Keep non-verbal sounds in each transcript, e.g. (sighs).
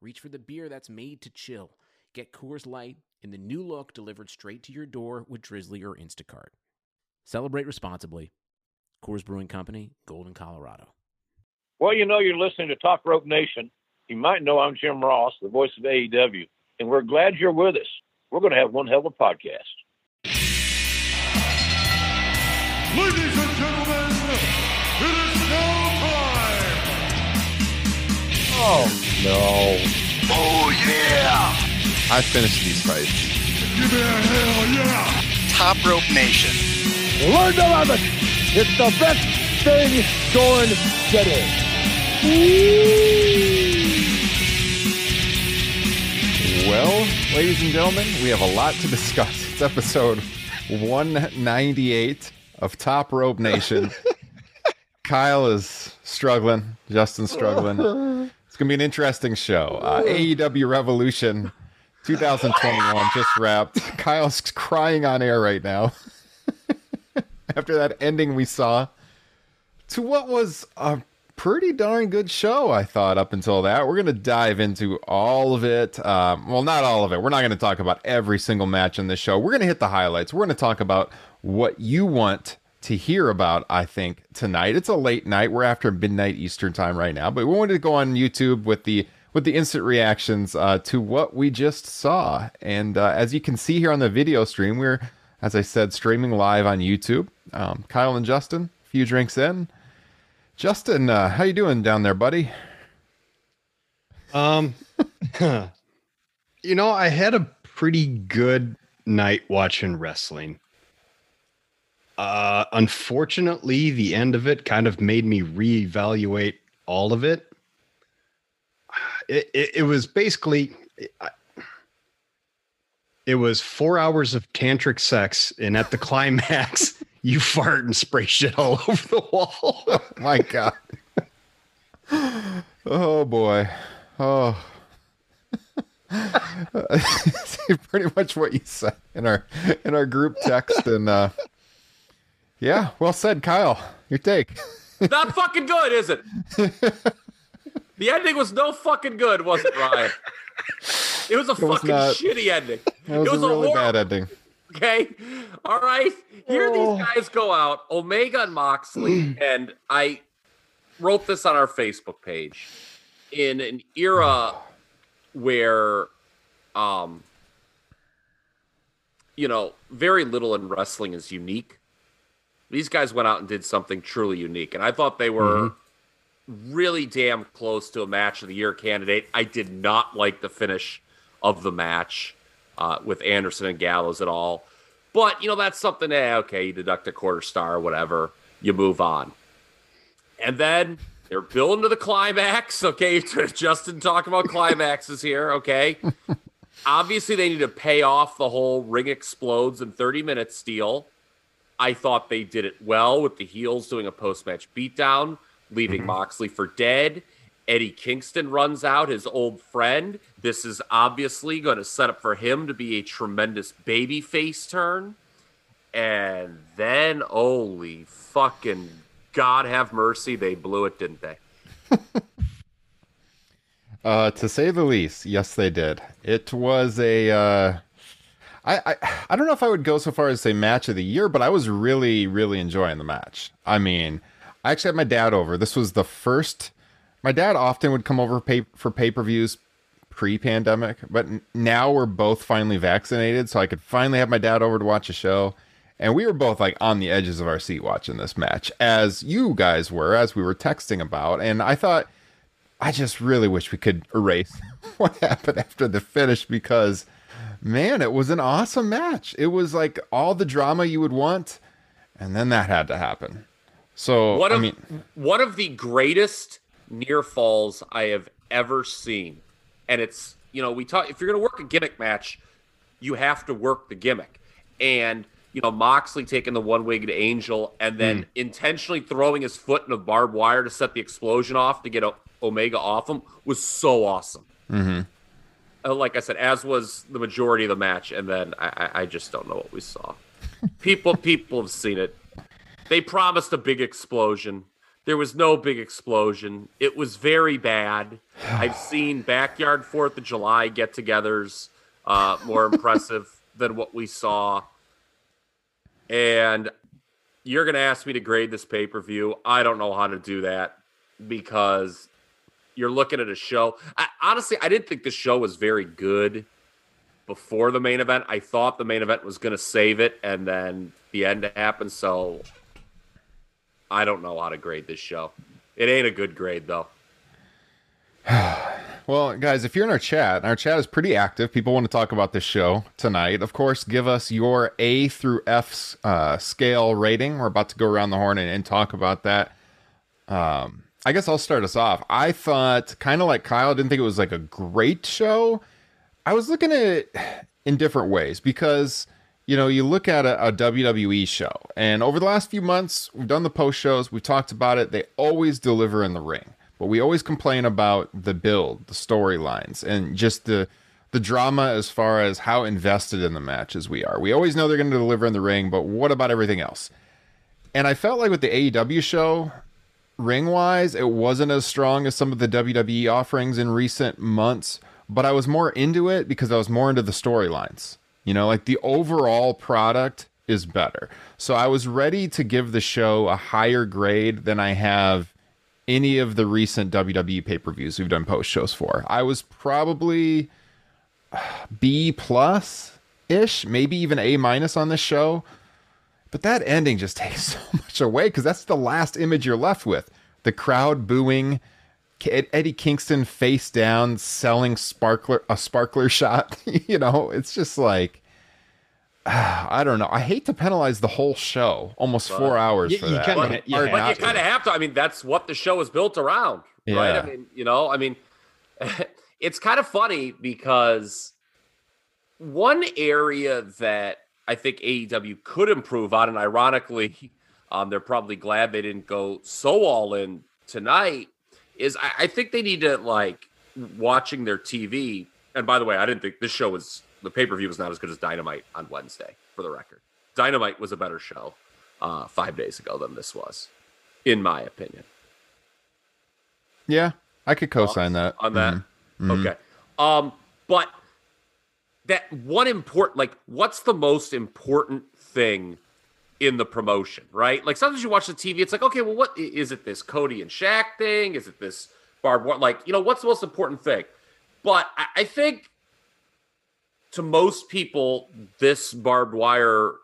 reach for the beer that's made to chill. Get Coors Light in the new look delivered straight to your door with Drizzly or Instacart. Celebrate responsibly. Coors Brewing Company, Golden, Colorado. Well, you know, you're listening to Top Rope Nation. You might know I'm Jim Ross, the voice of AEW, and we're glad you're with us. We're going to have one hell of a podcast. Ladies and gentlemen, Oh no. Oh yeah! I finished these fights. Give me a hell yeah! Top Rope Nation. Learn to love it. It's the best thing going today. Well, ladies and gentlemen, we have a lot to discuss. It's episode 198 of Top Rope Nation. (laughs) Kyle is struggling. Justin's struggling. (laughs) To be an interesting show. Uh, AEW Revolution 2021 (laughs) just wrapped. Kyle's crying on air right now. (laughs) After that ending we saw to what was a pretty darn good show, I thought, up until that. We're going to dive into all of it. Um, well, not all of it. We're not going to talk about every single match in this show. We're going to hit the highlights. We're going to talk about what you want to hear about, I think, tonight. It's a late night. We're after midnight Eastern time right now, but we wanted to go on YouTube with the with the instant reactions uh, to what we just saw. And uh, as you can see here on the video stream, we're, as I said, streaming live on YouTube. Um, Kyle and Justin, a few drinks in. Justin, uh, how you doing down there, buddy? Um, (laughs) you know, I had a pretty good night watching wrestling. Uh, unfortunately, the end of it kind of made me reevaluate all of it. (sighs) It, it, it was basically, it was four hours of tantric sex, and at the (laughs) climax, you fart and spray shit all (laughs) over the wall. (laughs) oh My God. oh boy. Oh. pretty much what you said in our in our group text and uh yeah, well said, Kyle. Your take. (laughs) Not fucking good, is it? (laughs) the ending was no fucking good, was it, Ryan? It was a was fucking shitty ending. That was, it was a really horrible bad ending. Okay. All right. Here Oh. these guys go out, Omega and Moxley, (clears throat) and I wrote this on our Facebook page in an era where um you know, very little in wrestling is unique. These guys went out and did something truly unique, and I thought they were really damn close to a match of the year candidate. I did not like the finish of the match uh, with Anderson and Gallows at all. But, you know, that's something, eh, okay, you deduct a quarter star, or whatever, you move on. And then they're building to the climax, (laughs) okay? (laughs) Justin talking about climaxes here, okay? (laughs) Obviously, they need to pay off the whole ring explodes in 30 minutes deal. I thought they did it well with the heels doing a post match beatdown, leaving Moxley for dead. Eddie Kingston runs out, his old friend. This is obviously going to set up for him to be a tremendous baby face turn. And then, holy fucking God have mercy, they blew it, didn't they? (laughs) Uh, to say the least, yes, they did. It was a. Uh, I, I I don't know if I would go so far as say match of the year, but I was really really enjoying the match. I mean, I actually had my dad over. This was the first. My dad often would come over pay, for pay per views pre-pandemic, but now we're both finally vaccinated, so I could finally have my dad over to watch a show. And we were both like on the edges of our seat watching this match, as you guys were, as we were texting about. And I thought, I just really wish we could erase (laughs) what happened after the finish because, man, it was an awesome match. It was like all the drama you would want, and then that had to happen. So, One I mean, one of the greatest near falls I have ever seen and it's you know we talk if you're going to work a gimmick match, you have to work the gimmick, and you know Moxley taking the one winged angel and then intentionally throwing his foot in a barbed wire to set the explosion off to get Omega off him was so awesome. Mm-hmm. Uh, like I said, as was the majority of the match, and then I, I, I just don't know what we saw. (laughs) People, people have seen it. They promised a big explosion. There was no big explosion. It was very bad. (sighs) I've seen backyard Fourth of July get-togethers uh, more (laughs) impressive than what we saw. And you're going to ask me to grade this pay-per-view. I don't know how to do that because you're looking at a show. I, honestly, I didn't think the show was very good before the main event. I thought the main event was going to save it, and then the end happened. So I don't know how to grade this show. It ain't a good grade though. (sighs) Well, guys, if you're in our chat, our chat is pretty active. People want to talk about this show tonight. Of course, give us your A through F uh, scale rating. We're about to go around the horn and, and talk about that. Um, I guess I'll start us off. I thought, kind of like Kyle, didn't think it was like a great show. I was looking at it in different ways because you know you look at a, a WWE show, and over the last few months, we've done the post shows, we've talked about it. They always deliver in the ring, but we always complain about the build, the storylines, and just the the drama as far as how invested in the matches we are. We always know they're going to deliver in the ring, but what about everything else? And I felt like with the AEW show, ring wise, it wasn't as strong as some of the WWE offerings in recent months, but I was more into it because I was more into the storylines. You know, like the overall product is better. So I was ready to give the show a higher grade than I have any of the recent WWE pay per views we've done post shows for. I was probably B plus ish, maybe even A minus on this show. But that ending just (laughs) takes so much away because that's the last image you're left with. The crowd booing, Eddie Kingston face down, selling sparkler a sparkler (laughs) shot. you know, it's just like (sighs) I don't know. I hate to penalize the whole show, almost four hours You- for you that. kinda but you have But you to. kind of have to. I mean, that's what the show is built around, right? I mean, you know, I mean, (laughs) it's kind of funny because one area that I think AEW could improve on, and ironically, (laughs) um, they're probably glad they didn't go so all in tonight, is I, I think they need to like watching their TV. And by the way, I didn't think this show was the pay per view was not as good as Dynamite on Wednesday, for the record. Dynamite was a better show uh, five days ago than this was, in my opinion. Yeah, I could co-sign that on that. Mhm. Mhm. Okay. Um, but that one important, like, what's the most important thing in the promotion, right? Like sometimes you watch the TV, it's like, okay, well, what is it? This Cody and Shaq thing? Is it this barbed wire? Like, you know, what's the most important thing? But I, I think to most people, this barbed wire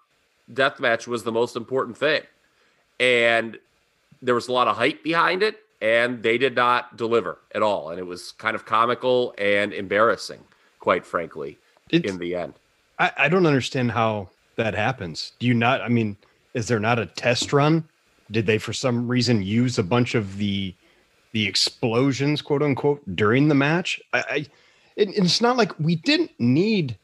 death match was the most important thing, and there was a lot of hype behind it, and they did not deliver at all, and it was kind of comical and embarrassing, quite frankly, It's, in the end. I, I don't understand how that happens. Do you not? I mean, is there not a test run? Did they, for some reason, use a bunch of the the explosions, quote unquote, during the match? I, I it, it's not like we didn't need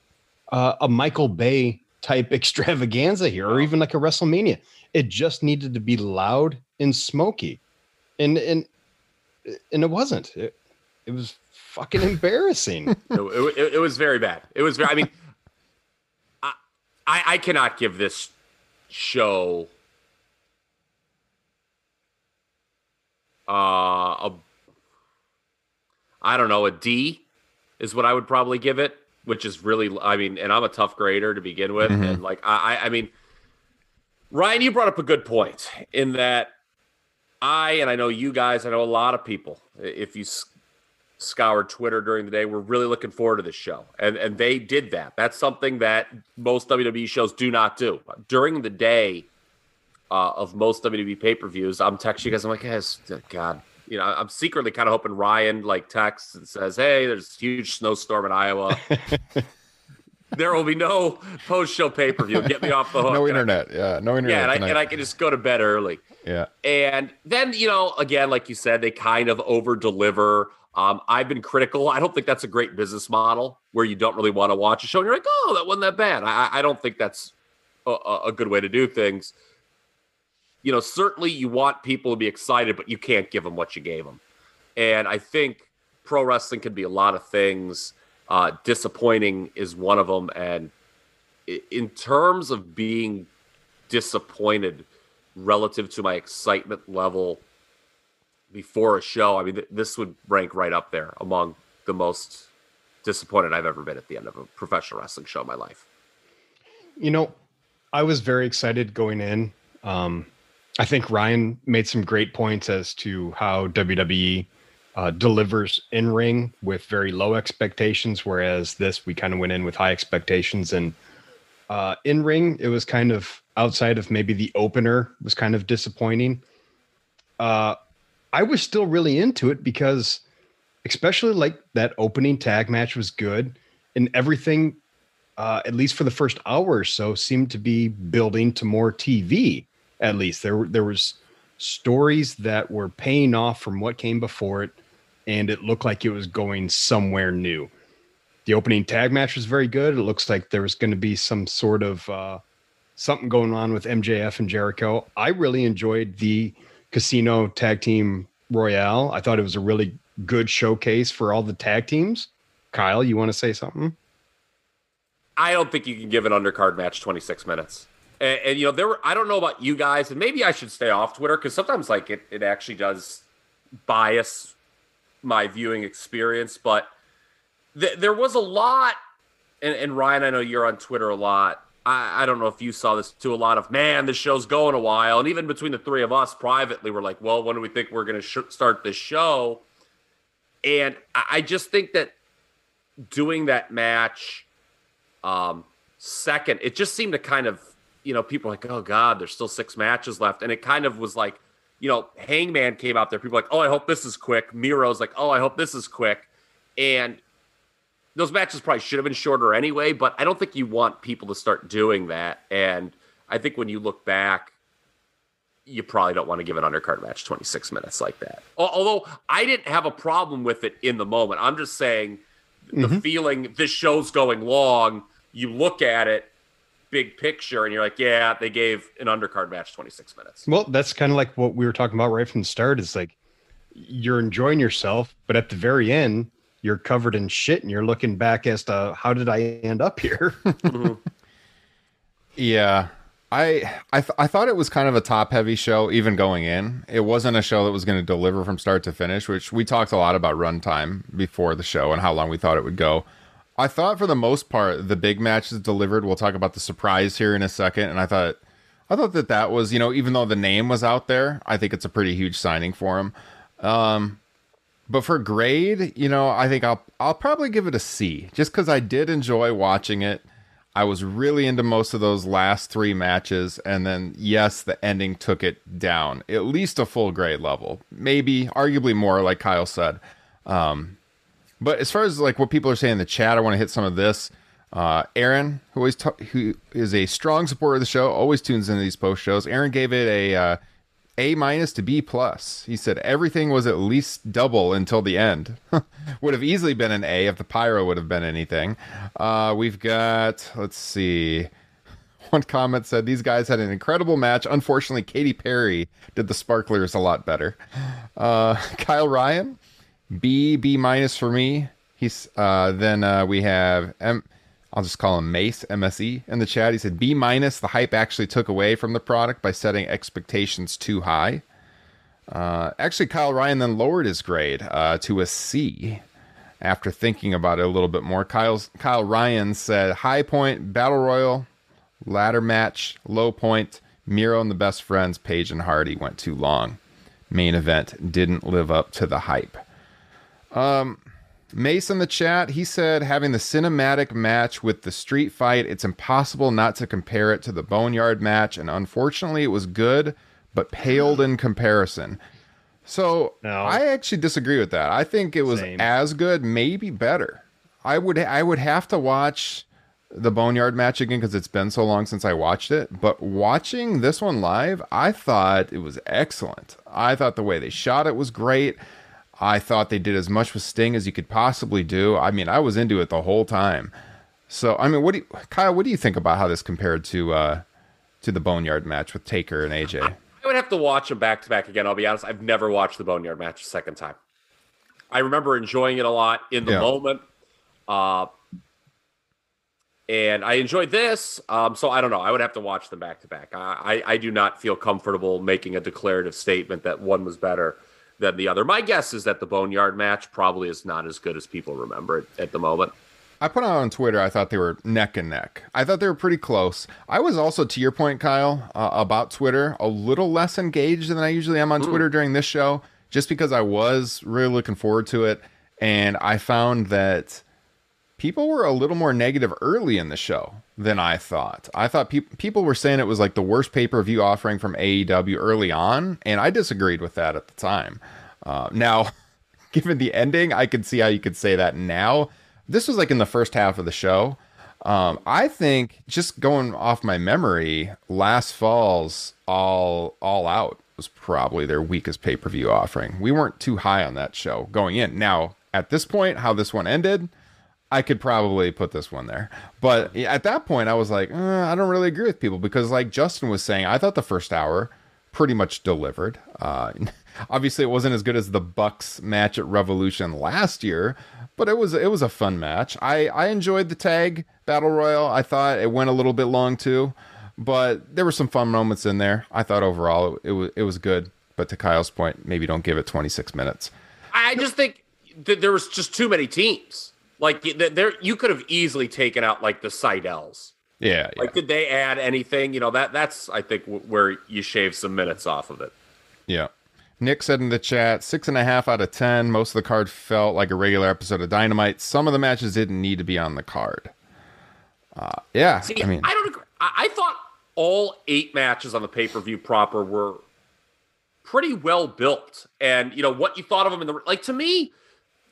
uh, a Michael Bay type (laughs) extravaganza here, or even like a WrestleMania. It just needed to be loud and smoky, and and and it wasn't. It, it was fucking embarrassing. (laughs) it, it, it was very bad. It was very. I mean, (laughs) I, I I cannot give this show uh a I don't know a D is what I would probably give it, which is really I mean, and I'm a tough grader to begin with, Mhm. and like I I I mean, Ryan, you brought up a good point in that I and I know you guys, I know a lot of people. If you scoured Twitter during the day. We're really looking forward to this show, and and they did that. That's something that most WWE shows do not do during the day. Uh, of most WWE pay per views, I'm texting you guys. I'm like, yes, God, you know, I'm secretly kind of hoping Ryan like texts and says, "Hey, there's a huge snowstorm in Iowa. (laughs) there will be no post show pay per view. Get me off the (laughs) hook." No And I- internet. Yeah, no internet. yeah, and I, and I can just go to bed early. yeah. And then, you know, again, like you said, they kind of over deliver Um, I've been critical. I don't think that's a great business model where you don't really want to watch a show and you're like, oh, that wasn't that bad. I, I don't think that's a, a good way to do things. You know, certainly you want people to be excited, but you can't give them what you gave them. And I think pro wrestling can be a lot of things. Uh, disappointing is one of them. And in terms of being disappointed relative to my excitement level before a show, I mean, th- this would rank right up there among the most disappointed I've ever been at the end of a professional wrestling show in my life. You know, I was very excited going in. Um, I think Ryan made some great points as to how WWE uh, delivers in ring with very low expectations, whereas this we kind of went in with high expectations. And uh, in ring, it was kind of outside of maybe the opener was kind of disappointing. Uh, I was still really into it because, especially like that opening tag match was good, and everything, uh, at least for the first hour or so, seemed to be building to more TV. At least there there was stories that were paying off from what came before it, and it looked like it was going somewhere new. The opening tag match was very good. It looks like there was going to be some sort of uh, something going on with MJF and Jericho. I really enjoyed the Casino Tag Team Royale. I thought it was a really good showcase for all the tag teams. Kyle, you want to say something? I don't think you can give an undercard match 26 minutes. And, and, you know, there were I don't know about you guys, and maybe I should stay off Twitter because sometimes like it, it actually does bias my viewing experience. But th- there was a lot, and, and Ryan, I know you're on Twitter a lot. I, I don't know if you saw this too. A lot of man, this show's going a while, and even between the three of us privately, we're like, well, when do we think we're going to sh- start this show? And I, I just think that doing that match um, second, it just seemed to kind of, you know, people like, oh God, there's still six matches left. And it kind of was like, you know, Hangman came out there. People like, oh, I hope this is quick. Miro's like, oh, I hope this is quick. And those matches probably should have been shorter anyway, but I don't think you want people to start doing that. And I think when you look back, you probably don't want to give an undercard match 26 minutes like that. Although I didn't have a problem with it in the moment. I'm just saying the mm-hmm. feeling this show's going long, you look at it big picture and you're like, yeah, they gave an undercard match 26 minutes. Well, that's kind of like what we were talking about right from the start. Is like you're enjoying yourself, but at the very end, you're covered in shit and you're looking back as to how did I end up here? (laughs) mm-hmm. Yeah. I I, th- I thought it was kind of a top heavy show even going in. It wasn't a show that was going to deliver from start to finish, which we talked a lot about runtime before the show and how long we thought it would go. I thought for the most part the big matches delivered. We'll talk about the surprise here in a second, and I thought I thought that that was you know even though the name was out there, I think it's a pretty huge signing for him. Um, but for grade, you know, I think I'll I'll probably give it a C, just because I did enjoy watching it. I was really into most of those last three matches, and then yes, the ending took it down at least a full grade level, maybe arguably more, like Kyle said. Um, but as far as like what people are saying in the chat, I want to hit some of this. Uh, Aaron, who always t- who is a strong supporter of the show, always tunes into these post shows. Aaron gave it a uh, a minus to B plus. He said everything was at least double until the end. (laughs) would have easily been an A if the pyro would have been anything. Uh, we've got let's see. (laughs) One comment said these guys had an incredible match. Unfortunately, Katy Perry did the sparklers a lot better. Uh, (laughs) Kyle Ryan, B B minus for me. He's uh, then uh, we have M. I'll just call him Mace MSE in the chat. He said B minus. The hype actually took away from the product by setting expectations too high. Uh, actually, Kyle Ryan then lowered his grade uh, to a C after thinking about it a little bit more. Kyle's, Kyle Ryan said high point battle royal, ladder match, low point. Miro and the best friends, Page and Hardy, went too long. Main event didn't live up to the hype. Um, Mace in the chat, he said having the cinematic match with the street fight, it's impossible not to compare it to the Boneyard match, and unfortunately it was good, but paled in comparison. So no. I actually disagree with that. I think it was Same. as good, maybe better. I would I would have to watch the Boneyard match again because it's been so long since I watched it. But watching this one live, I thought it was excellent. I thought the way they shot it was great. I thought they did as much with Sting as you could possibly do. I mean, I was into it the whole time. So, I mean, what do you, Kyle? What do you think about how this compared to uh, to the Boneyard match with Taker and AJ? I would have to watch them back to back again. I'll be honest. I've never watched the Boneyard match a second time. I remember enjoying it a lot in the Yeah. moment. Uh, and I enjoyed this. Um, so I don't know. I would have to watch them back to back. I, I I do not feel comfortable making a declarative statement that one was better than the other. My guess is that the Boneyard match probably is not as good as people remember it at the moment. I put out on Twitter. I thought they were neck and neck. I thought they were pretty close. I was also, to your point, Kyle, uh, about Twitter, a little less engaged than I usually am on Twitter during this show, just because I was really looking forward to it, and I found that people were a little more negative early in the show than I thought. I thought peop people were saying it was like the worst pay per view offering from AEW early on, and I disagreed with that at the time. Uh, now, (laughs) given the ending, I can see how you could say that now. This was like in the first half of the show. Um, I think just going off my memory, last fall's all all out was probably their weakest pay per view offering. We weren't too high on that show going in. Now, at this point, how this one ended, I could probably put this one there. But at that point, I was like, uh, I don't really agree with people because, like Justin was saying, I thought the first hour pretty much delivered. Uh, (laughs) obviously, it wasn't as good as the Bucks match at Revolution last year, but it was it was a fun match. I I enjoyed the tag battle royal. I thought it went a little bit long too, but there were some fun moments in there. I thought overall it, it was it was good. But to Kyle's point, maybe don't give it 26 minutes. I just think that there was just too many teams. Like th- there, you could have easily taken out like the Sydals. Yeah, yeah. Like, did they add anything? You know that that's I think w- where you shave some minutes off of it. Yeah. Nick said in the chat, six and a half out of ten. Most of the card felt like a regular episode of Dynamite. Some of the matches didn't need to be on the card. Uh, yeah, See, I mean, I don't agree. I, I thought all eight matches on the pay per view proper were pretty well built, and you know what you thought of them in the like to me.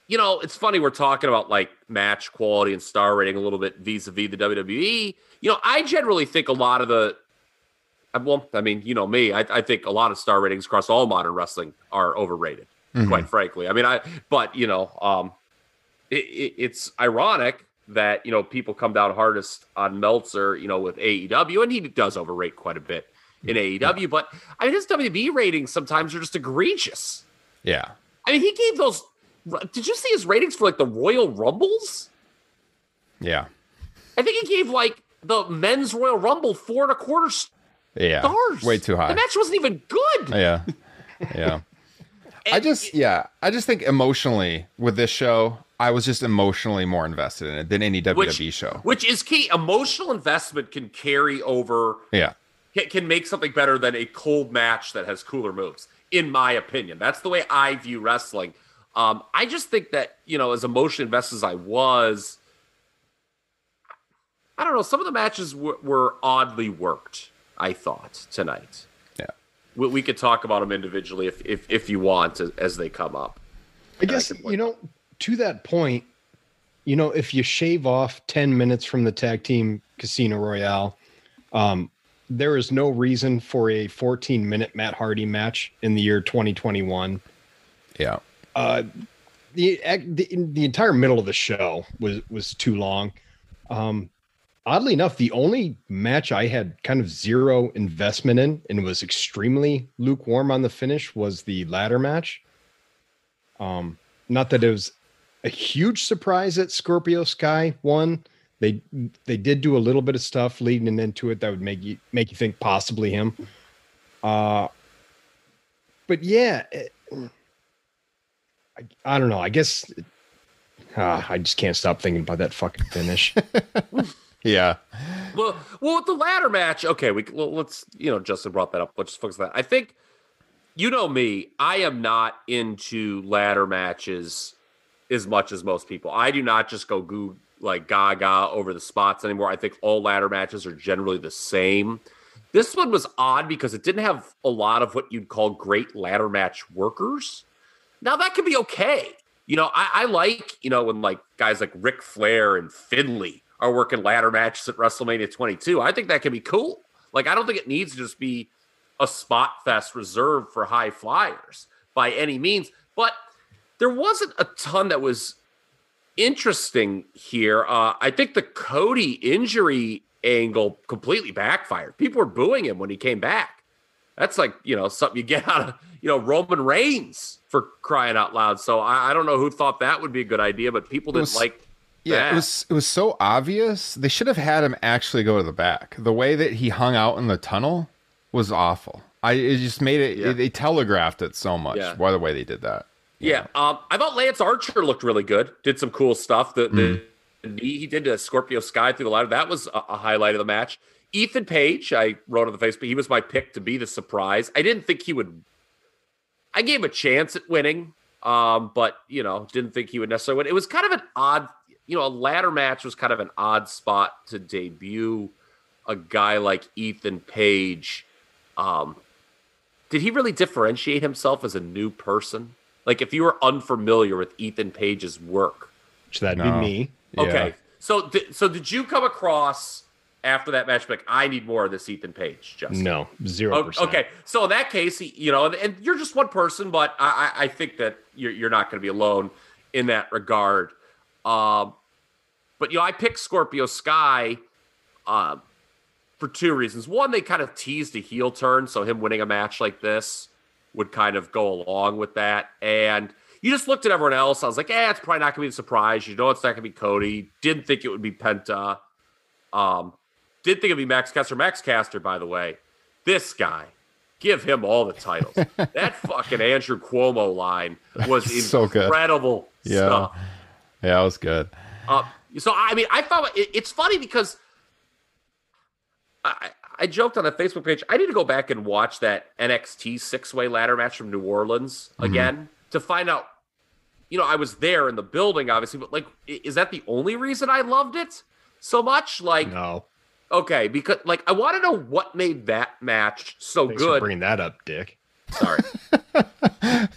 You know, it's funny we're talking about like match quality and star rating a little bit vis-a-vis the WWE. You know, I generally think a lot of the uh, well, I mean, you know me, I, I think a lot of star ratings across all modern wrestling are overrated, quite frankly. I mean, I but you know, um, it, it, it's ironic that you know people come down hardest on Meltzer, you know, with AEW, and he does overrate quite a bit in AEW. But I mean, his WWE ratings sometimes are just egregious. yeah, I mean, he gave those. Did you see his ratings for like the Royal Rumbles? yeah, I think he gave like the men's Royal Rumble four and a quarter yeah. stars. Way too high. The match wasn't even good. yeah, yeah. (laughs) I just, yeah, I just think emotionally with this show, I was just emotionally more invested in it than any WWE which, show. which is key. Emotional investment can carry over Yeah, can, can make something better than a cold match that has cooler moves, in my opinion. That's the way I view wrestling. Um, I just think that, you know, as emotionally invested as I was, I don't know, some of the matches w- were oddly worked, I thought, tonight. yeah. We, we could talk about them individually if, if, if you want as, as they come up. I guess you know to that point, you know, if you shave off 10 minutes from the tag team Casino Royale, um, there is no reason for a 14 minute Matt Hardy match in the year 2021. Yeah. Uh, the, the the entire middle of the show was was too long. Um, oddly enough, the only match I had kind of zero investment in and was extremely lukewarm on the finish was the ladder match. Um, not that it was a huge surprise that Scorpio Sky won. They they did do a little bit of stuff leading into it that would make you make you think possibly him. Uh, but yeah, it- I, I don't know. I guess ah, I just can't stop thinking about that fucking finish. (laughs) Yeah. Well, well, with the ladder match, okay, we well, let's you know Justin brought that up. Let's just focus on that. I think you know me. I am not into ladder matches as much as most people. I do not just go goo like gaga over the spots anymore. I think all ladder matches are generally the same. This one was odd because it didn't have a lot of what you'd call great ladder match workers. Now that could be okay. You know, I, I like, you know, when like guys like Ric Flair and Finlay are working ladder matches at WrestleMania 22. I think that can be cool. Like, I don't think it needs to just be a spot fest reserved for high flyers by any means. But there wasn't a ton that was interesting here. Uh, I think the Cody injury angle completely backfired. People were booing him when he came back. That's like, you know, something you get (laughs) out of, you know, Roman Reigns for crying out loud. So I, I don't know who thought that would be a good idea, but people didn't was- like Yeah, that. it was it was so obvious. They should have had him actually go to the back. The way that he hung out in the tunnel was awful. I it just made it. Yeah. They telegraphed it so much Yeah. by the way they did that. Yeah, um, I thought Lance Archer looked really good. Did some cool stuff. The the knee he did to Scorpio Sky through the ladder that was a, a highlight of the match. Ethan Page, I wrote on the Facebook, he was my pick to be the surprise. I didn't think he would. I gave him a chance at winning, um, but you know, didn't think he would necessarily win. It was kind of an odd, you know, a ladder match was kind of an odd spot to debut a guy like Ethan Page. Um, did he really differentiate himself as a new person? Like if you were unfamiliar with Ethan Page's work. Which that'd No. be me. Yeah. Okay. So th- so did you come across after that match like I need more of this Ethan Page, Justin? No, zero percent. Okay, so in that case, you know, and, and you're just one person, but I, I think that you're you're not going to be alone in that regard. Um, but you know, I picked Scorpio Sky, uh, for two reasons. One, they kind of teased a heel turn, so him winning a match like this would kind of go along with that. And you just looked at everyone else. I was like, yeah, it's probably not going to be a surprise. You know, it's not going to be Cody. Didn't think it would be Penta. Um, did think it'd be Max Caster. Max Caster, by the way, this guy, give him all the titles. (laughs) that fucking Andrew Cuomo line was (laughs) So good. incredible Yeah. stuff. Yeah, it was good. Uh, so I mean, I thought it, it's funny because I, I joked on the Facebook page. I need to go back and watch that NXT six way ladder match from New Orleans Mm-hmm. again to find out. You know, I was there in the building, obviously, but like, is that the only reason I loved it so much? Like, No, okay, because like I want to know what made that match so thanks for good. bringing that up, Dick. Sorry. (laughs)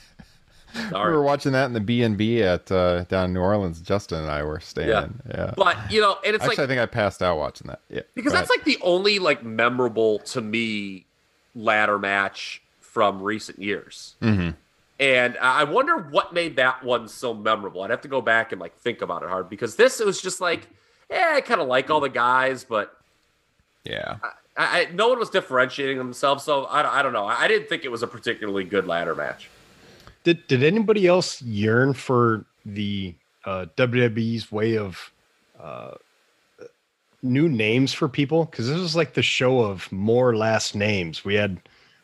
Sorry. We were watching that in the B and B at uh, down in New Orleans. Justin and I were staying. Yeah. Yeah. But you know, and it's Actually, like I think I passed out watching that. Yeah. because that's like the only like memorable to me ladder match from recent years. Mhm. And I I wonder what made that one so memorable. I'd have to go back and like think about it hard because this it was just like, yeah, I kind of like all the guys, but Yeah. I, I, no one was differentiating themselves. So I, I don't know. I, I didn't think it was a particularly good ladder match. Did Did anybody else yearn for the uh, WWE's way of uh, new names for people? Because this was like the show of more last names. We had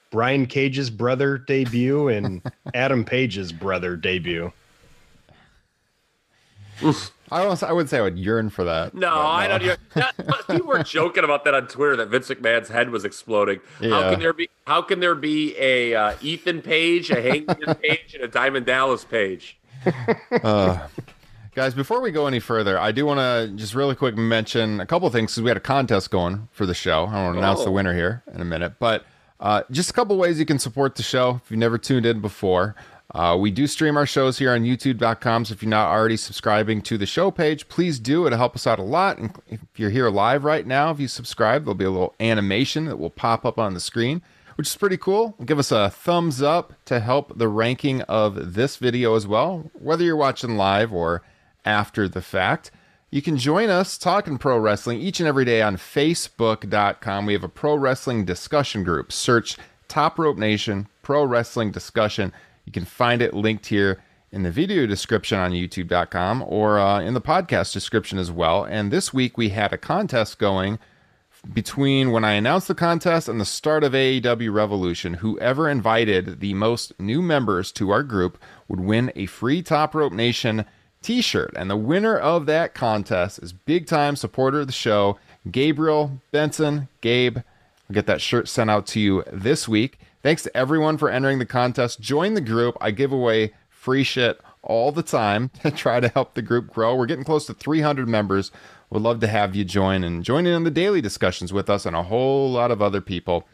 Brian Cage's brother debut and (laughs) Adam Page's brother debut. (laughs) I don't. I would say I would yearn for that. No, I don't. That, (laughs) people were joking about that on Twitter that Vince McMahon's head was exploding. How can there be? How can there be a uh, Ethan Page, a Hangman (laughs) Page, and a Diamond Dallas Page? Uh, guys, before we go any further, I do want to just really quick mention a couple things because we had a contest going for the show. I want to announce the Oh. winner here in a minute, but uh, just a couple ways you can support the show if you've never tuned in before. Uh, we do stream our shows here on youtube.com. So if you're not already subscribing to the show page, please do. It'll help us out a lot. And if you're here live right now, if you subscribe, there'll be a little animation that will pop up on the screen, which is pretty cool. Give us a thumbs up to help the ranking of this video as well, whether you're watching live or after the fact. You can join us talking pro wrestling each and every day on Facebook.com. We have a pro wrestling discussion group. Search Top Rope Nation Pro Wrestling Discussion. You can find it linked here in the video description on youtube.com or uh, in the podcast description as well. And this week we had a contest going between when I announced the contest and the start of AEW Revolution, whoever invited the most new members to our group would win a free Top Rope Nation t shirt. And the winner of that contest is big time supporter of the show, Gabriel Benson. Gabe, I'll get that shirt sent out to you this week. Thanks to everyone for entering the contest. Join the group. I give away free shit all the time (laughs) to try to help the group grow. We're getting close to 300 members. Would love to have you join and join in on the daily discussions with us and a whole lot of other people.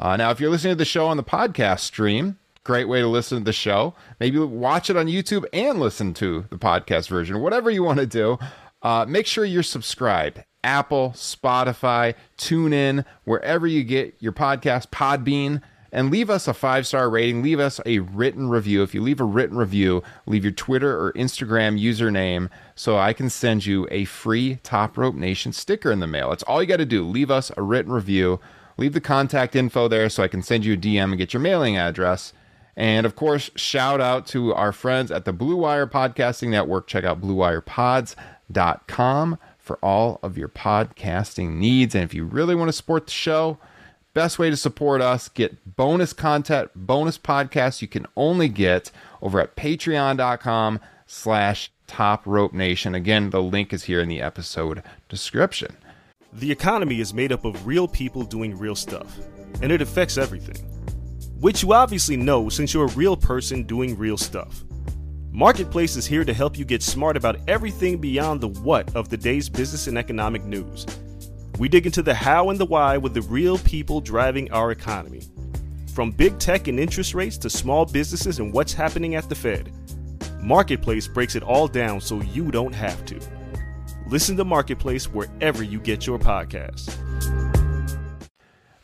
Uh, now, if you're listening to the show on the podcast stream, great way to listen to the show. Maybe watch it on YouTube and listen to the podcast version, whatever you want to do. Uh, make sure you're subscribed. Apple, Spotify, TuneIn, wherever you get your podcast, Podbean. And leave us a five star rating. Leave us a written review. If you leave a written review, leave your Twitter or Instagram username so I can send you a free Top Rope Nation sticker in the mail. That's all you got to do. Leave us a written review. Leave the contact info there so I can send you a DM and get your mailing address. And of course, shout out to our friends at the Blue Wire Podcasting Network. Check out bluewirepods.com for all of your podcasting needs. And if you really want to support the show, best way to support us, get bonus content, bonus podcasts you can only get over at patreon.com slash top rope nation. Again, the link is here in the episode description. The economy is made up of real people doing real stuff, and it affects everything. Which you obviously know since you're a real person doing real stuff. Marketplace is here to help you get smart about everything beyond the what of the day's business and economic news. We dig into the how and the why with the real people driving our economy. From big tech and interest rates to small businesses and what's happening at the Fed. Marketplace breaks it all down so you don't have to. Listen to Marketplace wherever you get your podcasts.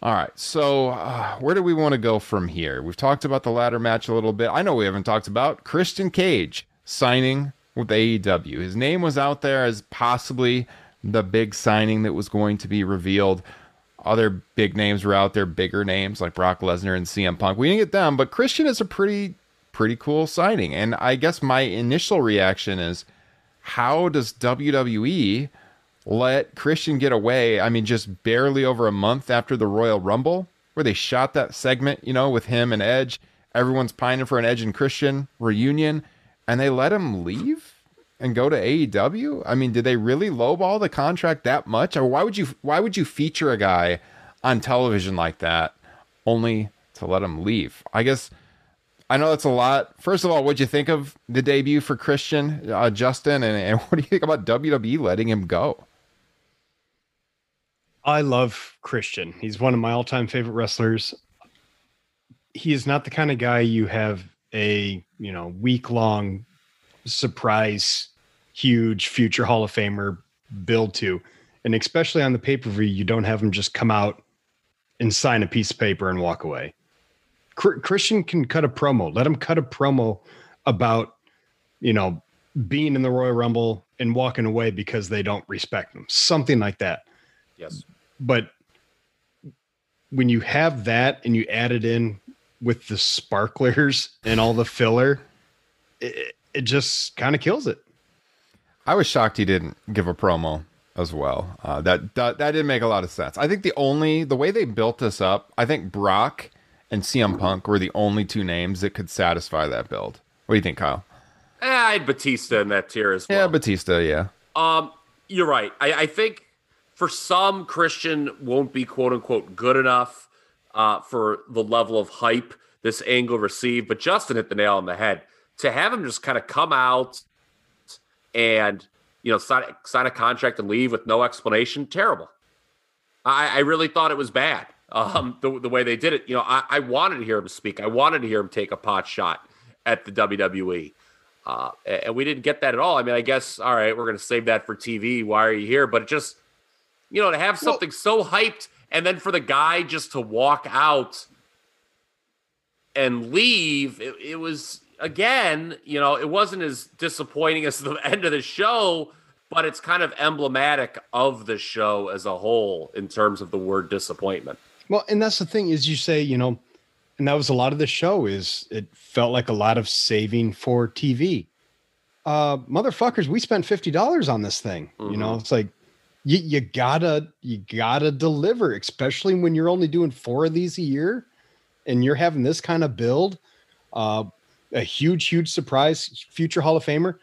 All right, so uh, where do we want to go from here? We've talked about the ladder match a little bit. I know we haven't talked about Christian Cage signing with AEW. His name was out there as possibly the big signing that was going to be revealed. Other big names were out there, bigger names like Brock Lesnar and CM Punk. We didn't get them, but Christian is a pretty pretty cool signing. And I guess my initial reaction is how does WWE let Christian get away? I mean, just barely over a month after the Royal Rumble, where they shot that segment, you know, with him and Edge. Everyone's pining for an Edge and Christian reunion, and they let him leave and go to AEW. I mean, did they really lowball the contract that much? Or why would you why would you feature a guy on television like that only to let him leave? I guess I know that's a lot. First of all, what'd you think of the debut for Christian, uh, Justin, and, and (laughs) what do you think about WWE letting him go? I love Christian. He's one of my all-time favorite wrestlers. He is not the kind of guy you have a, you know, week-long surprise huge future Hall of Famer build to. And especially on the pay-per-view, you don't have him just come out and sign a piece of paper and walk away. Christian can cut a promo. Let him cut a promo about, you know, being in the Royal Rumble and walking away because they don't respect him. Something like that. Yes. But when you have that and you add it in with the sparklers and all the filler, it, it just kind of kills it. I was shocked he didn't give a promo as well. Uh, that, that that didn't make a lot of sense. I think the only the way they built this up, I think Brock and CM Punk were the only two names that could satisfy that build. What do you think, Kyle? Eh, I had Batista in that tier as well. Yeah, Batista. Yeah. Um, you're right. I, I think for some, Christian won't be quote unquote good enough uh, for the level of hype this angle received. But Justin hit the nail on the head. To have him just kind of come out and you know sign, sign a contract and leave with no explanation, terrible. I, I really thought it was bad um, the, the way they did it. You know, I, I wanted to hear him speak. I wanted to hear him take a pot shot at the WWE. Uh, and we didn't get that at all. I mean, I guess, all right, we're going to save that for TV. Why are you here? But it just, you know, to have something well, so hyped and then for the guy just to walk out and leave, it, it was, again, you know, it wasn't as disappointing as (laughs) the end of the show, but it's kind of emblematic of the show as a whole in terms of the word disappointment. Well, and that's the thing is you say, you know, and that was a lot of the show is it felt like a lot of saving for TV. Uh motherfuckers, we spent $50 on this thing. Mm-hmm. You know, mm-hmm. it's like you, you gotta you gotta deliver, especially when you're only doing four of these a year and you're having this kind of build. Uh a huge, huge surprise, future Hall of Famer.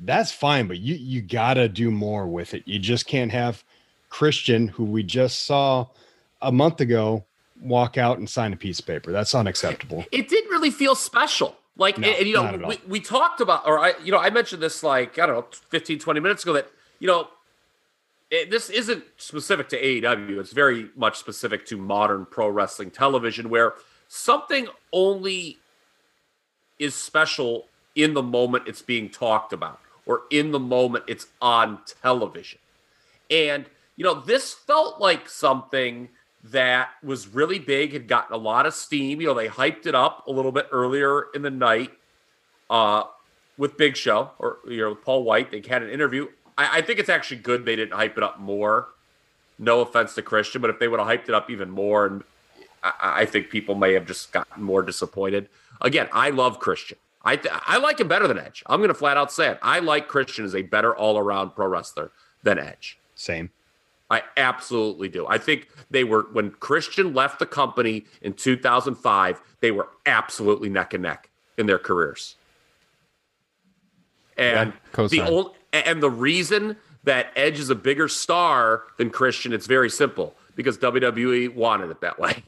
That's fine, but you you gotta do more with it. You just can't have Christian, who we just saw a month ago walk out and sign a piece of paper. That's unacceptable. It didn't really feel special. Like, no, and, you know, we, we talked about, or I, you know, I mentioned this like, I don't know, 15, 20 minutes ago that, you know, it, this isn't specific to AEW. It's very much specific to modern pro wrestling television where something only is special in the moment it's being talked about or in the moment it's on television. And, you know, this felt like something that was really big, had gotten a lot of steam. You know, they hyped it up a little bit earlier in the night uh, with Big Show or you know Paul White. They had an interview. I, I think it's actually good they didn't hype it up more. No offense to Christian, but if they would have hyped it up even more, and I, I think people may have just gotten more disappointed. Again, I love Christian. I th- I like him better than Edge. I'm going to flat out say it. I like Christian as a better all around pro wrestler than Edge. Same. I absolutely do. I think they were when Christian left the company in 2005, they were absolutely neck and neck in their careers. And Yeah, the old and the reason that Edge is a bigger star than Christian, it's very simple because WWE wanted it that way.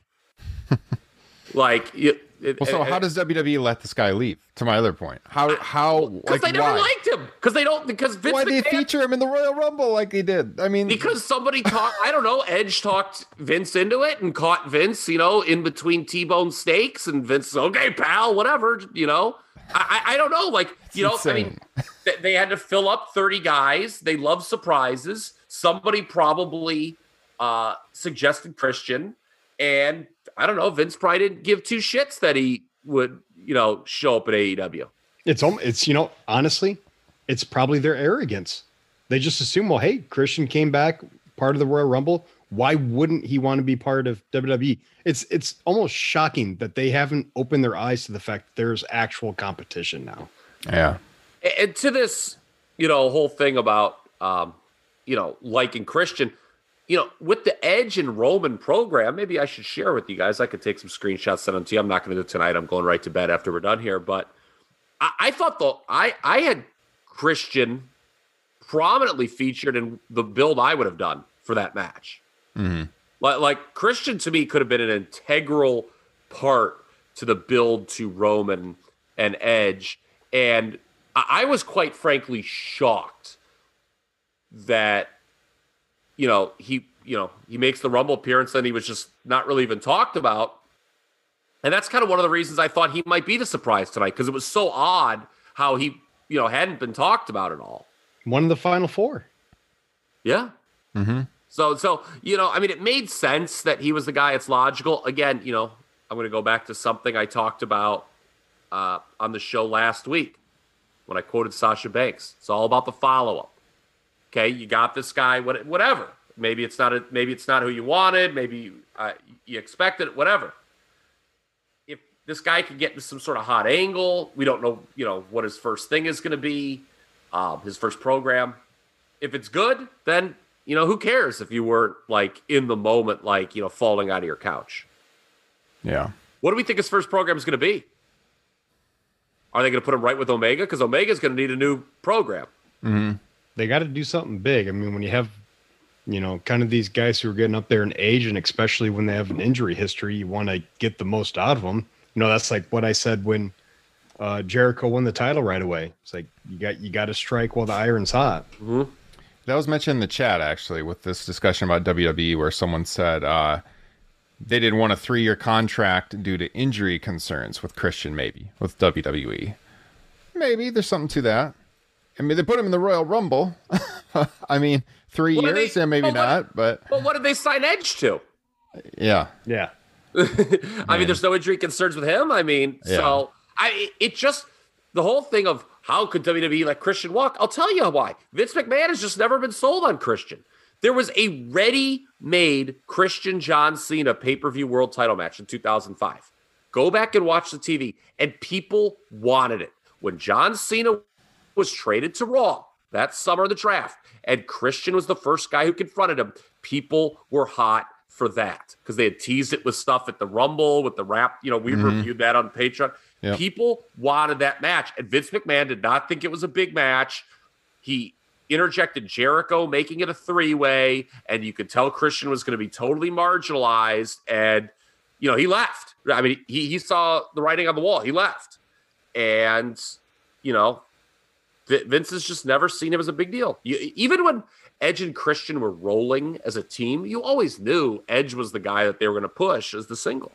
Like, it, Well, so it- how does WWE let this guy leave? To my other point, how how because like they never why? liked him because they don't because Vince why they feature him in the Royal Rumble like they did? I mean, Because somebody talked, I don't know, Edge talked Vince into it and caught Vince, you know, in between T-bone steaks, and Vince, said, okay, pal, whatever, you know. I, I I don't know, like you know, I mean, they, they had to fill up thirty guys. They love surprises. Somebody probably uh suggested Christian, and I don't know, Vince probably didn't give two shits that he would, you know, show up at AEW. It's om- it's you know honestly, it's probably their arrogance. They just assume, well, hey, Christian came back part of the Royal Rumble. Why wouldn't he want to be part of WWE? It's it's almost shocking that they haven't opened their eyes to the fact that there's actual competition now. yeah, and- and to this, you know, whole thing about, um, you know, liking Christian, you know, with the Edge and Roman program, maybe I should share with you guys. I could take some screenshots, send them to you. I'm not going to do it tonight. I'm going right to bed after we're done here. But I, I thought the I I had Christian prominently featured in the build I would have done for that match. Mm-hmm. Like, like Christian to me could have been an integral part to the build to Roman and Edge. And I, I was quite frankly shocked that, you know, he, you know, he makes the Rumble appearance and he was just not really even talked about. And that's kind of one of the reasons I thought he might be the surprise tonight because it was so odd how he, you know, hadn't been talked about at all. One of the final four. Yeah. Mm-hmm. So, so you know, I mean, it made sense that he was the guy. It's logical. Again, you know, I'm going to go back to something I talked about uh, on the show last week when I quoted Sasha Banks. It's all about the follow up. Okay, you got this guy. What, whatever. Maybe it's not. A, maybe it's not who you wanted. Maybe uh, you expected it. Whatever. If this guy can get into some sort of hot angle, we don't know. You know what his first thing is going to be. Um, his first program if it's good, then you know who cares if you weren't like in the moment, like you know falling out of your couch. yeah. What do we think his first program is going to be? Are they going to put him right with Omega? Because Omega is going to need a new program. They got to do something big. I mean, when you have, you know, kind of these guys who are getting up there in age, and especially when they have an injury history, you want to get the most out of them. You know, that's like what I said when uh, Jericho won the title right away. It's like you got you got to strike while the iron's hot. That was mentioned in the chat actually with this discussion about WWE where someone said uh, they didn't want a three year contract due to injury concerns with Christian, maybe with WWE. Maybe there's something to that. I mean, they put him in the Royal Rumble. (laughs) I mean, three What years, they- yeah, maybe but what- not, but But what did they sign Edge to? yeah, Yeah, (laughs) I mean, there's no injury concerns with him. I mean, so I it just the whole thing of how could WWE let Christian walk? I'll tell you why. Vince McMahon has just never been sold on Christian. There was a ready-made Christian John Cena pay-per-view world title match in 2005. Go back and watch the TV, and people wanted it. When John Cena was traded to Raw that summer of the draft, and Christian was the first guy who confronted him, people were hot for that because they had teased it with stuff at the Rumble with the rap. You know, we mm-hmm. reviewed that on Patreon. Yep. People wanted that match, and Vince McMahon did not think it was a big match. He interjected Jericho, making it a three way, and you could tell Christian was going to be totally marginalized. And, you know, he left. I mean, he, he saw the writing on the wall. He left. And, you know, Vince has just never seen him as a big deal. You, even when Edge and Christian were rolling as a team, you always knew Edge was the guy that they were going to push as the single.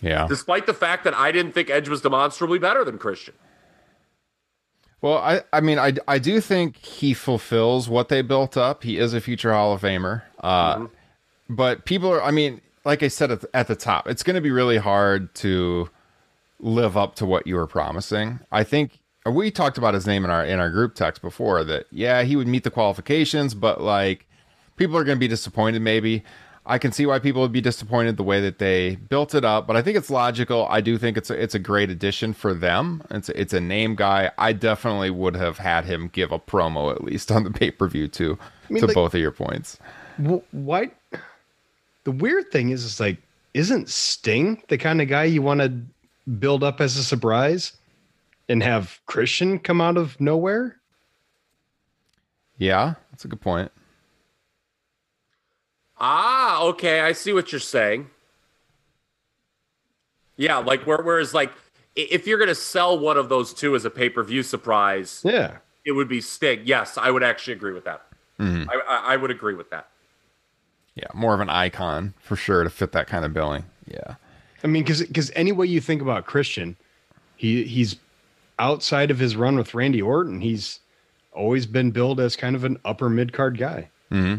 yeah. Despite the fact that I didn't think Edge was demonstrably better than Christian. Well, I, I mean, I, I do think he fulfills what they built up. He is a future Hall of Famer. Uh, but people are. I mean, like I said at the, at the top, it's going to be really hard to live up to what you were promising. I think we talked about his name in our in our group text before that. Yeah, he would meet the qualifications, but like people are going to be disappointed. Maybe I can see why people would be disappointed the way that they built it up, but I think it's logical. I do think it's a, it's a great addition for them. It's a, it's a name guy. I definitely would have had him give a promo at least on the pay per view too. mean, to like- both of your points. Wh- Why? The weird thing is, is like, isn't Sting the kind of guy you want to build up as a surprise and have Christian come out of nowhere? Yeah, that's a good point. Ah, okay, I see what you're saying. Yeah, like where, whereas like if you're gonna sell one of those two as a pay per view surprise, Yeah. it would be Sting. Yes, I would actually agree with that. Mm-hmm. I, I, I would agree with that. Yeah, more of an icon for sure to fit that kind of billing. Yeah. I mean, because because any way you think about Christian, he he's outside of his run with Randy Orton, he's always been billed as kind of an upper mid card guy, mm-hmm.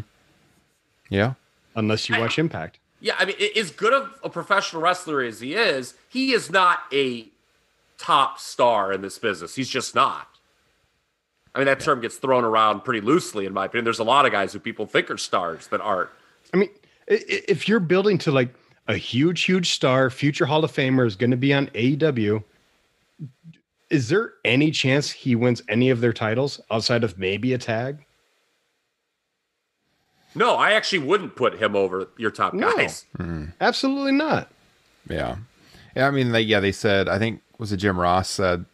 Yeah. unless you watch Impact. Yeah, I mean, as good of a professional wrestler as he is, he is not a top star in this business. He's just not. I mean, that term gets thrown around pretty loosely, in my opinion. There's a lot of guys who people think are stars that aren't. I mean, i- i- if you're building to like a huge, huge star, future Hall of Famer is going to be on AEW, is there any chance he wins any of their titles outside of maybe a tag? No, I actually wouldn't put him over your top No. guys. Mm-hmm. Absolutely not. Yeah. Yeah, I mean, they, yeah, they said, I think, was it Jim Ross said,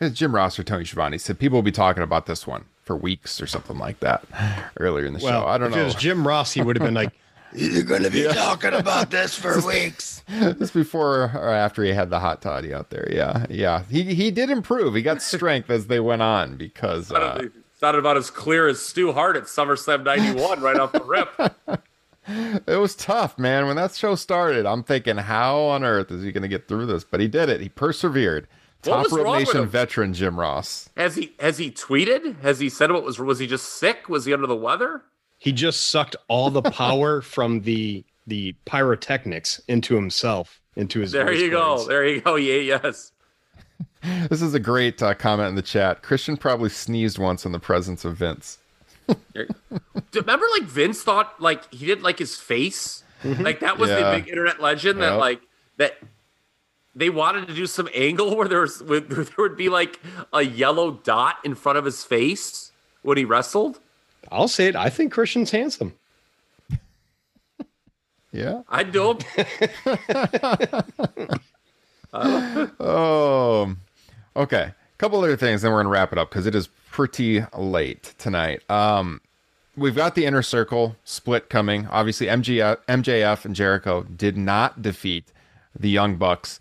it was Jim Ross or Tony Schiavone said people will be talking about this one for weeks or something like that (laughs) earlier in the Well, show. I don't if know. it was Jim Ross, he would have been like, You're going to be talking about this for (laughs) weeks. This before or after he had the hot toddy out there. Yeah. Yeah. He, he did improve. He got (laughs) strength as they went on because, uh, Sounded about as clear as Stu Hart at SummerSlam 91 right off the rip. (laughs) it was tough, man. When that show started, I'm thinking, how on earth is he going to get through this? But he did it. He persevered. What Top was Rope Nation veteran Jim Ross. Has he has he tweeted? Has he said what was was he just sick? Was he under the weather? He just sucked all the (laughs) power from the the pyrotechnics into himself, into his. There voice you go. There you go. Yeah, yes. (laughs) This is a great uh, comment in the chat. Christian probably sneezed once in the presence of Vince. Remember, like Vince thought, like he did, like his face, like that was Yeah. the big internet legend that, like that they wanted to do some angle where there was where (laughs) there would be like a yellow dot in front of his face when he wrestled. I'll say it. I think Christian's handsome. (laughs) Yeah. I do. Oh, (laughs) okay. A couple other things, then we're gonna wrap it up because it is pretty late tonight. Um, we've got the inner circle split coming. Obviously, MGF, MJF and Jericho did not defeat the Young Bucks.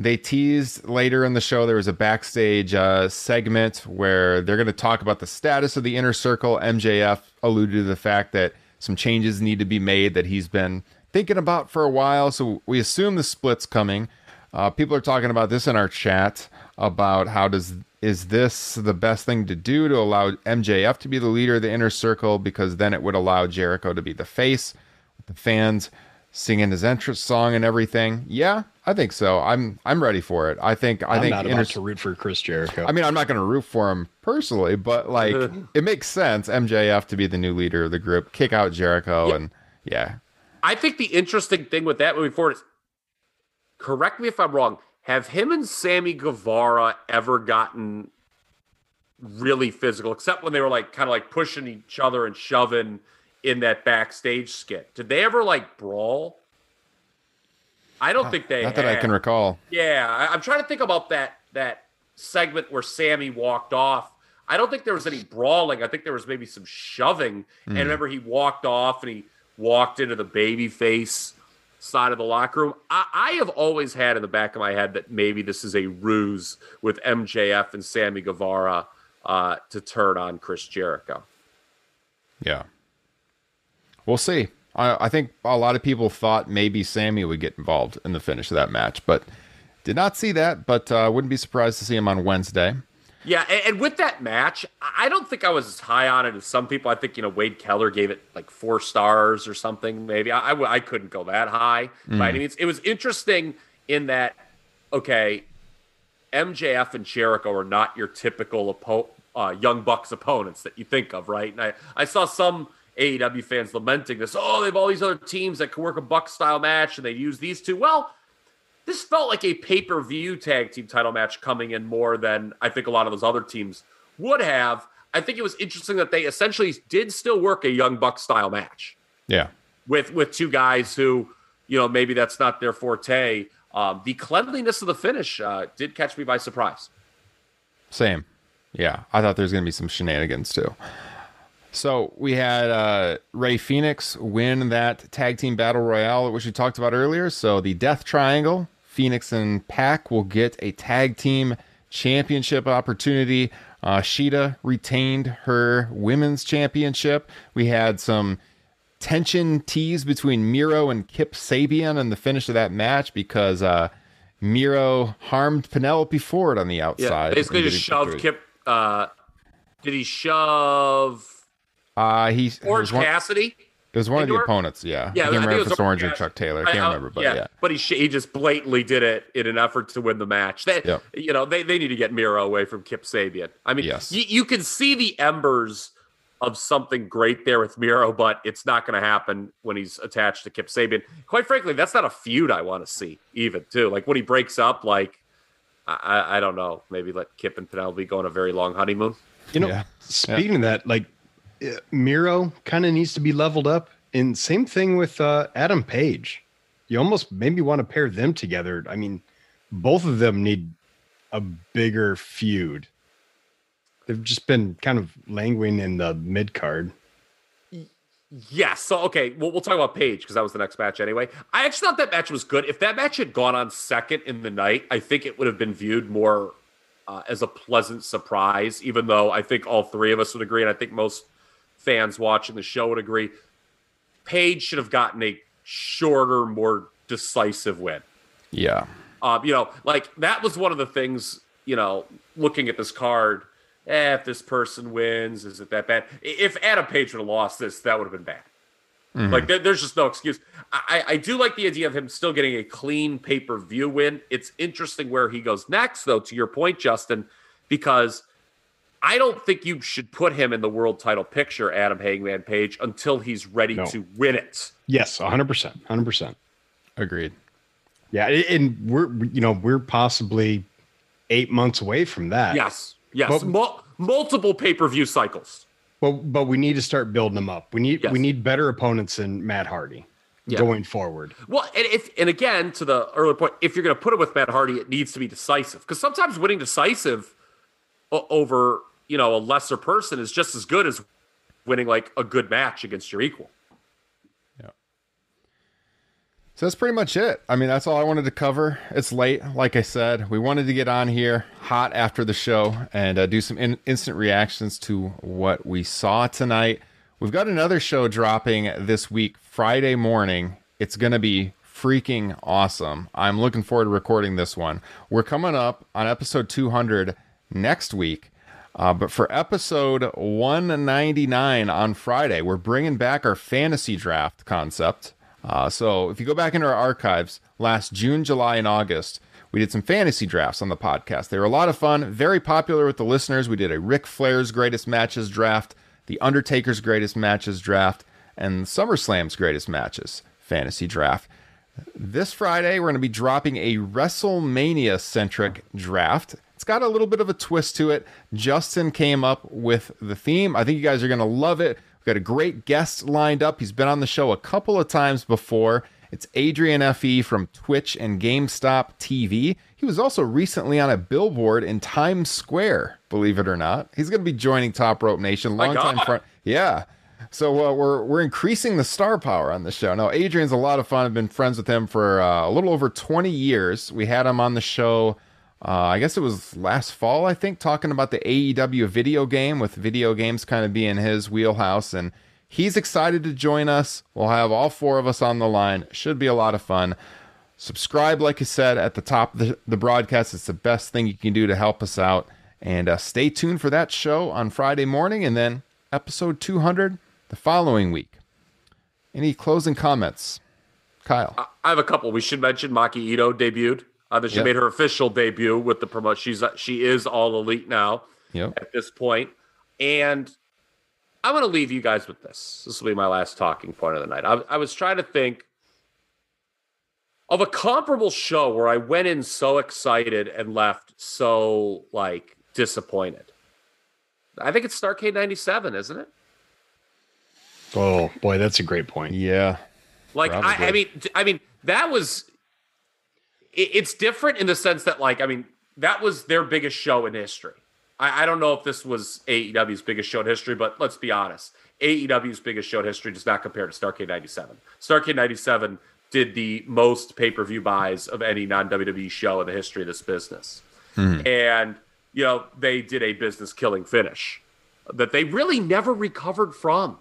They teased later in the show there was a backstage uh, segment where they're going to talk about the status of the inner circle. MJF alluded to the fact that some changes need to be made that he's been thinking about for a while. So we assume the split's coming. Uh, people are talking about this in our chat about how does is this the best thing to do to allow MJF to be the leader of the inner circle because then it would allow Jericho to be the face with the fans singing his entrance song and everything. Yeah, I think so. I'm I'm ready for it. I think I I'm think not inner, about to root for Chris Jericho. I mean, I'm not going to root for him personally, but like it makes sense MJF to be the new leader of the group, kick out Jericho Yeah. and yeah. I think the interesting thing with that moving forward is, correct me if I'm wrong. Have him and Sammy Guevara ever gotten really physical, except when they were like kind of like pushing each other and shoving in that backstage skit? Did they ever like brawl? I don't think they. Not that I can recall. Yeah, I, I'm trying to think about that that segment where Sammy walked off. I don't think there was any brawling. I think there was maybe some shoving. And remember, he walked off and he walked into the baby face side of the locker room. I, I have always had in the back of my head that maybe this is a ruse with MJF and Sammy Guevara uh, to turn on Chris Jericho. Yeah. We'll see. I, I think a lot of people thought maybe Sammy would get involved in the finish of that match, but did not see that. But uh, wouldn't be surprised to see him on Wednesday. Yeah, and, and with that match, I don't think I was as high on it as some people. I think you know Wade Keller gave it like four stars or something. Maybe I I, I couldn't go that high by any means. It was interesting in that okay, MJF and Jericho are not your typical oppo- uh, Young Bucks opponents that you think of, right? And I, I saw some AEW fans lamenting this. Oh, they have all these other teams that can work a Buck style match, and they use these two. Well, this felt like a pay per view tag team title match coming in more than I think a lot of those other teams would have. I think it was interesting that they essentially did still work a Young Buck style match Yeah. with with two guys who, you know, maybe that's not their forte. Um, the cleanliness of the finish uh, did catch me by surprise. Same. Yeah. I thought there was going to be some shenanigans too. So we had uh, Rey Fenix win that tag team battle royale, which we talked about earlier. So the Death Triangle, Fenix and Pac will get a tag team championship opportunity. Uh, Shida retained her women's championship. We had some tension tease between Miro and Kip Sabian in the finish of that match because uh, Miro harmed Penelope Ford on the outside. Yeah, basically just shoved. Kip. Uh, did he shove Uh, he it Orange was one, Cassidy? it was one of the Into opponents. Yeah, Yeah, I I can't think remember it if was it's Orange or Chuck Taylor. I I- can't I- remember, but yeah. but he he just blatantly did it in an effort to win the match. They, Yep. you know, they, they need to get Miro away from Kip Sabian. I mean, Yes. you, you can see the embers of something great there with Miro, but it's not going to happen when he's attached to Kip Sabian. Quite frankly, that's not a feud I want to see, even too. Like when he breaks up, like I, I, I don't know, maybe let Kip and Penelope go on a very long honeymoon. You know, Yeah. speaking of that, like Miro kind of needs to be leveled up. And same thing with uh, Adam Page. You almost maybe want to pair them together. I mean, both of them need a bigger feud. They've just been kind of languishing in the mid card. Yes. So okay, we'll, we'll talk about Page because that was the next match anyway. I actually thought that match was good. If that match had gone on second in the night, I think it would have been viewed more uh, as a pleasant surprise. Even though I think all three of us would agree, and I think most fans watching the show would agree, Page should have gotten a shorter, more decisive win. Yeah. Um, you know, like that was one of the things, you know, looking at this card, eh, if this person wins, is it that bad? If Adam Page would have lost this, that would have been bad. Like there, there's just no excuse. I, I I do like the idea of him still getting a clean pay per view win. It's interesting where he goes next, though. To your point, Justin, because I don't think you should put him in the world title picture, Adam Hangman Page, until he's ready No. to win it. Yes, 100%. 100%. Agreed. Yeah. And we're, you know, we're possibly eight months away from that. Yes, yes, But- Mul- multiple pay per view cycles. But, but we need to start building them up. We need Yes. we need better opponents than Matt Hardy Yeah. going forward. Well, and if and again to the earlier point, if you're going to put it with Matt Hardy, it needs to be decisive because sometimes winning decisive over you know a lesser person is just as good as winning like a good match against your equal. Yeah. So that's pretty much it. I mean, that's all I wanted to cover. It's late, like I said. We wanted to get on here hot after the show and uh, do some in- instant reactions to what we saw tonight. We've got another show dropping this week, Friday morning. It's going to be freaking awesome. I'm looking forward to recording this one. We're coming up on episode 200 next week. Uh, but for episode 199 on Friday, we're bringing back our fantasy draft concept. Uh, so if you go back into our archives, last June, July, and August, we did some fantasy drafts on the podcast. They were a lot of fun, very popular with the listeners. We did a Ric Flair's greatest matches draft, the Undertaker's greatest matches draft, and SummerSlam's greatest matches fantasy draft. This Friday, we're going to be dropping a WrestleMania centric draft. It's got a little bit of a twist to it. Justin came up with the theme. I think you guys are going to love it. We've got a great guest lined up. He's been on the show a couple of times before. It's Adrian Fe from Twitch and GameStop TV. He was also recently on a billboard in Times Square, believe it or not. He's going to be joining Top Rope Nation. Long time friend. Yeah. So uh, we're we're increasing the star power on the show. Now, Adrian's a lot of fun. I've been friends with him for uh, a little over 20 years. We had him on the show. Uh, I guess it was last fall, I think, talking about the AEW video game, with video games kind of being his wheelhouse. And he's excited to join us. We'll have all four of us on the line. Should be a lot of fun. Subscribe, like I said, at the top of the, the broadcast. It's the best thing you can do to help us out. And uh, stay tuned for that show on Friday morning and then episode 200 the following week. Any closing comments? Kyle. I have a couple. We should mention Maki Itoh debuted. Uh, that she Yep. made her official debut with the promotion. She's she is all elite now Yep. at this point. And I'm going to leave you guys with this. This will be my last talking point of the night. I, I was trying to think of a comparable show where I went in so excited and left so like disappointed. I think it's Starcade 97, isn't it? Oh boy, that's a great point. Yeah. Like I, I mean, I mean that was. It, it's different in the sense that, like, I mean, that was their biggest show in history. I, I don't know if this was AEW's biggest show in history, but let's be honest, AEW's biggest show in history does not compare to Starcade '97. Starcade '97 did the most pay per view buys of any non WWE show in the history of this business, hmm. and you know they did a business killing finish that they really never recovered from.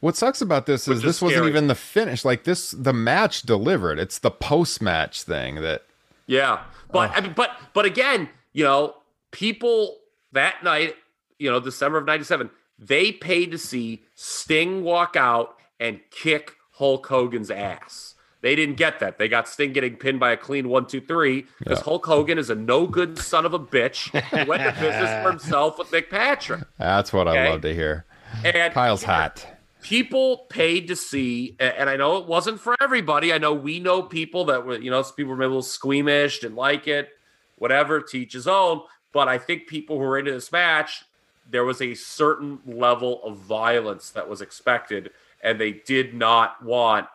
What sucks about this is is this wasn't even the finish. Like this, the match delivered. It's the post match thing that Yeah, but I mean, but but again, you know, people that night, you know, December of '97, they paid to see Sting walk out and kick Hulk Hogan's ass. They didn't get that. They got Sting getting pinned by a clean one, two, three, because Yeah. Hulk Hogan is a no good son of a bitch who went to business for (laughs) himself with Nick Patrick. that's what I love to hear. And Kyle's hot. People paid to see and i know it wasn't for everybody. I know we know people that were you know some people were maybe a little squeamish didn't like it whatever teach his own. But i think people who were into this match there was a certain level of violence that was expected and they did not want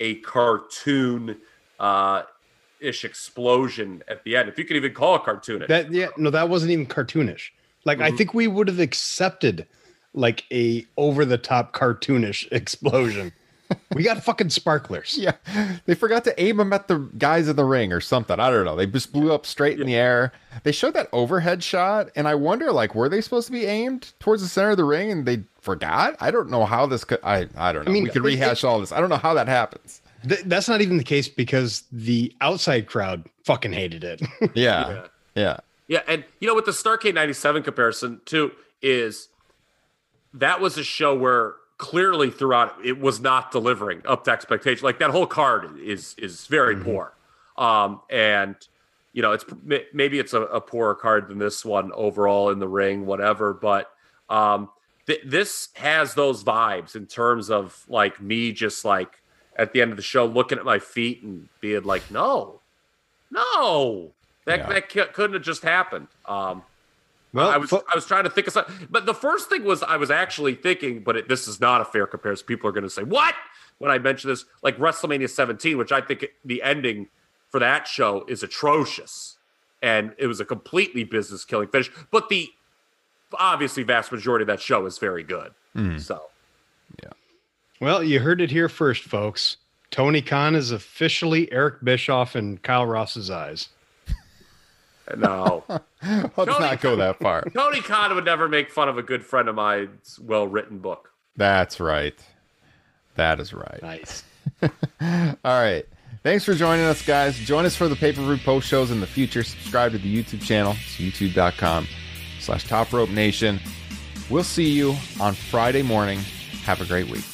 a cartoon uh ish explosion at the end. If you could even call it cartoonish. That yeah, no, that wasn't even cartoonish. Like I think we would have accepted like a over the top cartoonish (laughs) explosion. we got fucking sparklers. Yeah, they forgot to aim them at the guys in the ring or something. I don't know. They just blew up straight in the air. They showed that overhead shot, and I wonder, like, were they supposed to be aimed towards the center of the ring, and they forgot? I don't know how this could. I I don't know. I mean, we could it- rehash all this. I don't know how that happens. Th- that's not even the case because the outside crowd fucking hated it. Yeah, yeah, Yeah, and you know, with the Starcade '97 comparison too, is that was a show where clearly throughout it was not delivering up to expectation. Like that whole card is is very poor, um, and you know, it's maybe it's a, a poorer card than this one overall in the ring, whatever. But um, th- this has those vibes in terms of like me just like at the end of the show looking at my feet and being like, no, no, that Yeah. that c- couldn't have just happened. Um, well, I was fo- I was trying to think of something, but the first thing was I was actually thinking, but it, this is not a fair comparison. People are going to say what when I mention this, like WrestleMania 17, which I think the ending for that show is atrocious, and it was a completely business killing finish. But the obviously vast majority of that show is very good. Hmm. So yeah. well, you heard it here first, folks. Tony Khan is officially Eric Bischoff in Kyle Ross's eyes. (laughs) no, (laughs) let's Tony- not go that far. (laughs) Tony Khan would never make fun of a good friend of mine's well written book. That's right. That is right. Nice. (laughs) All right. Thanks for joining us, guys. Join us for the pay per view post shows in the future. Subscribe to the YouTube channel. It's youtube.com slash top rope nation. We'll see you on Friday morning. Have a great week.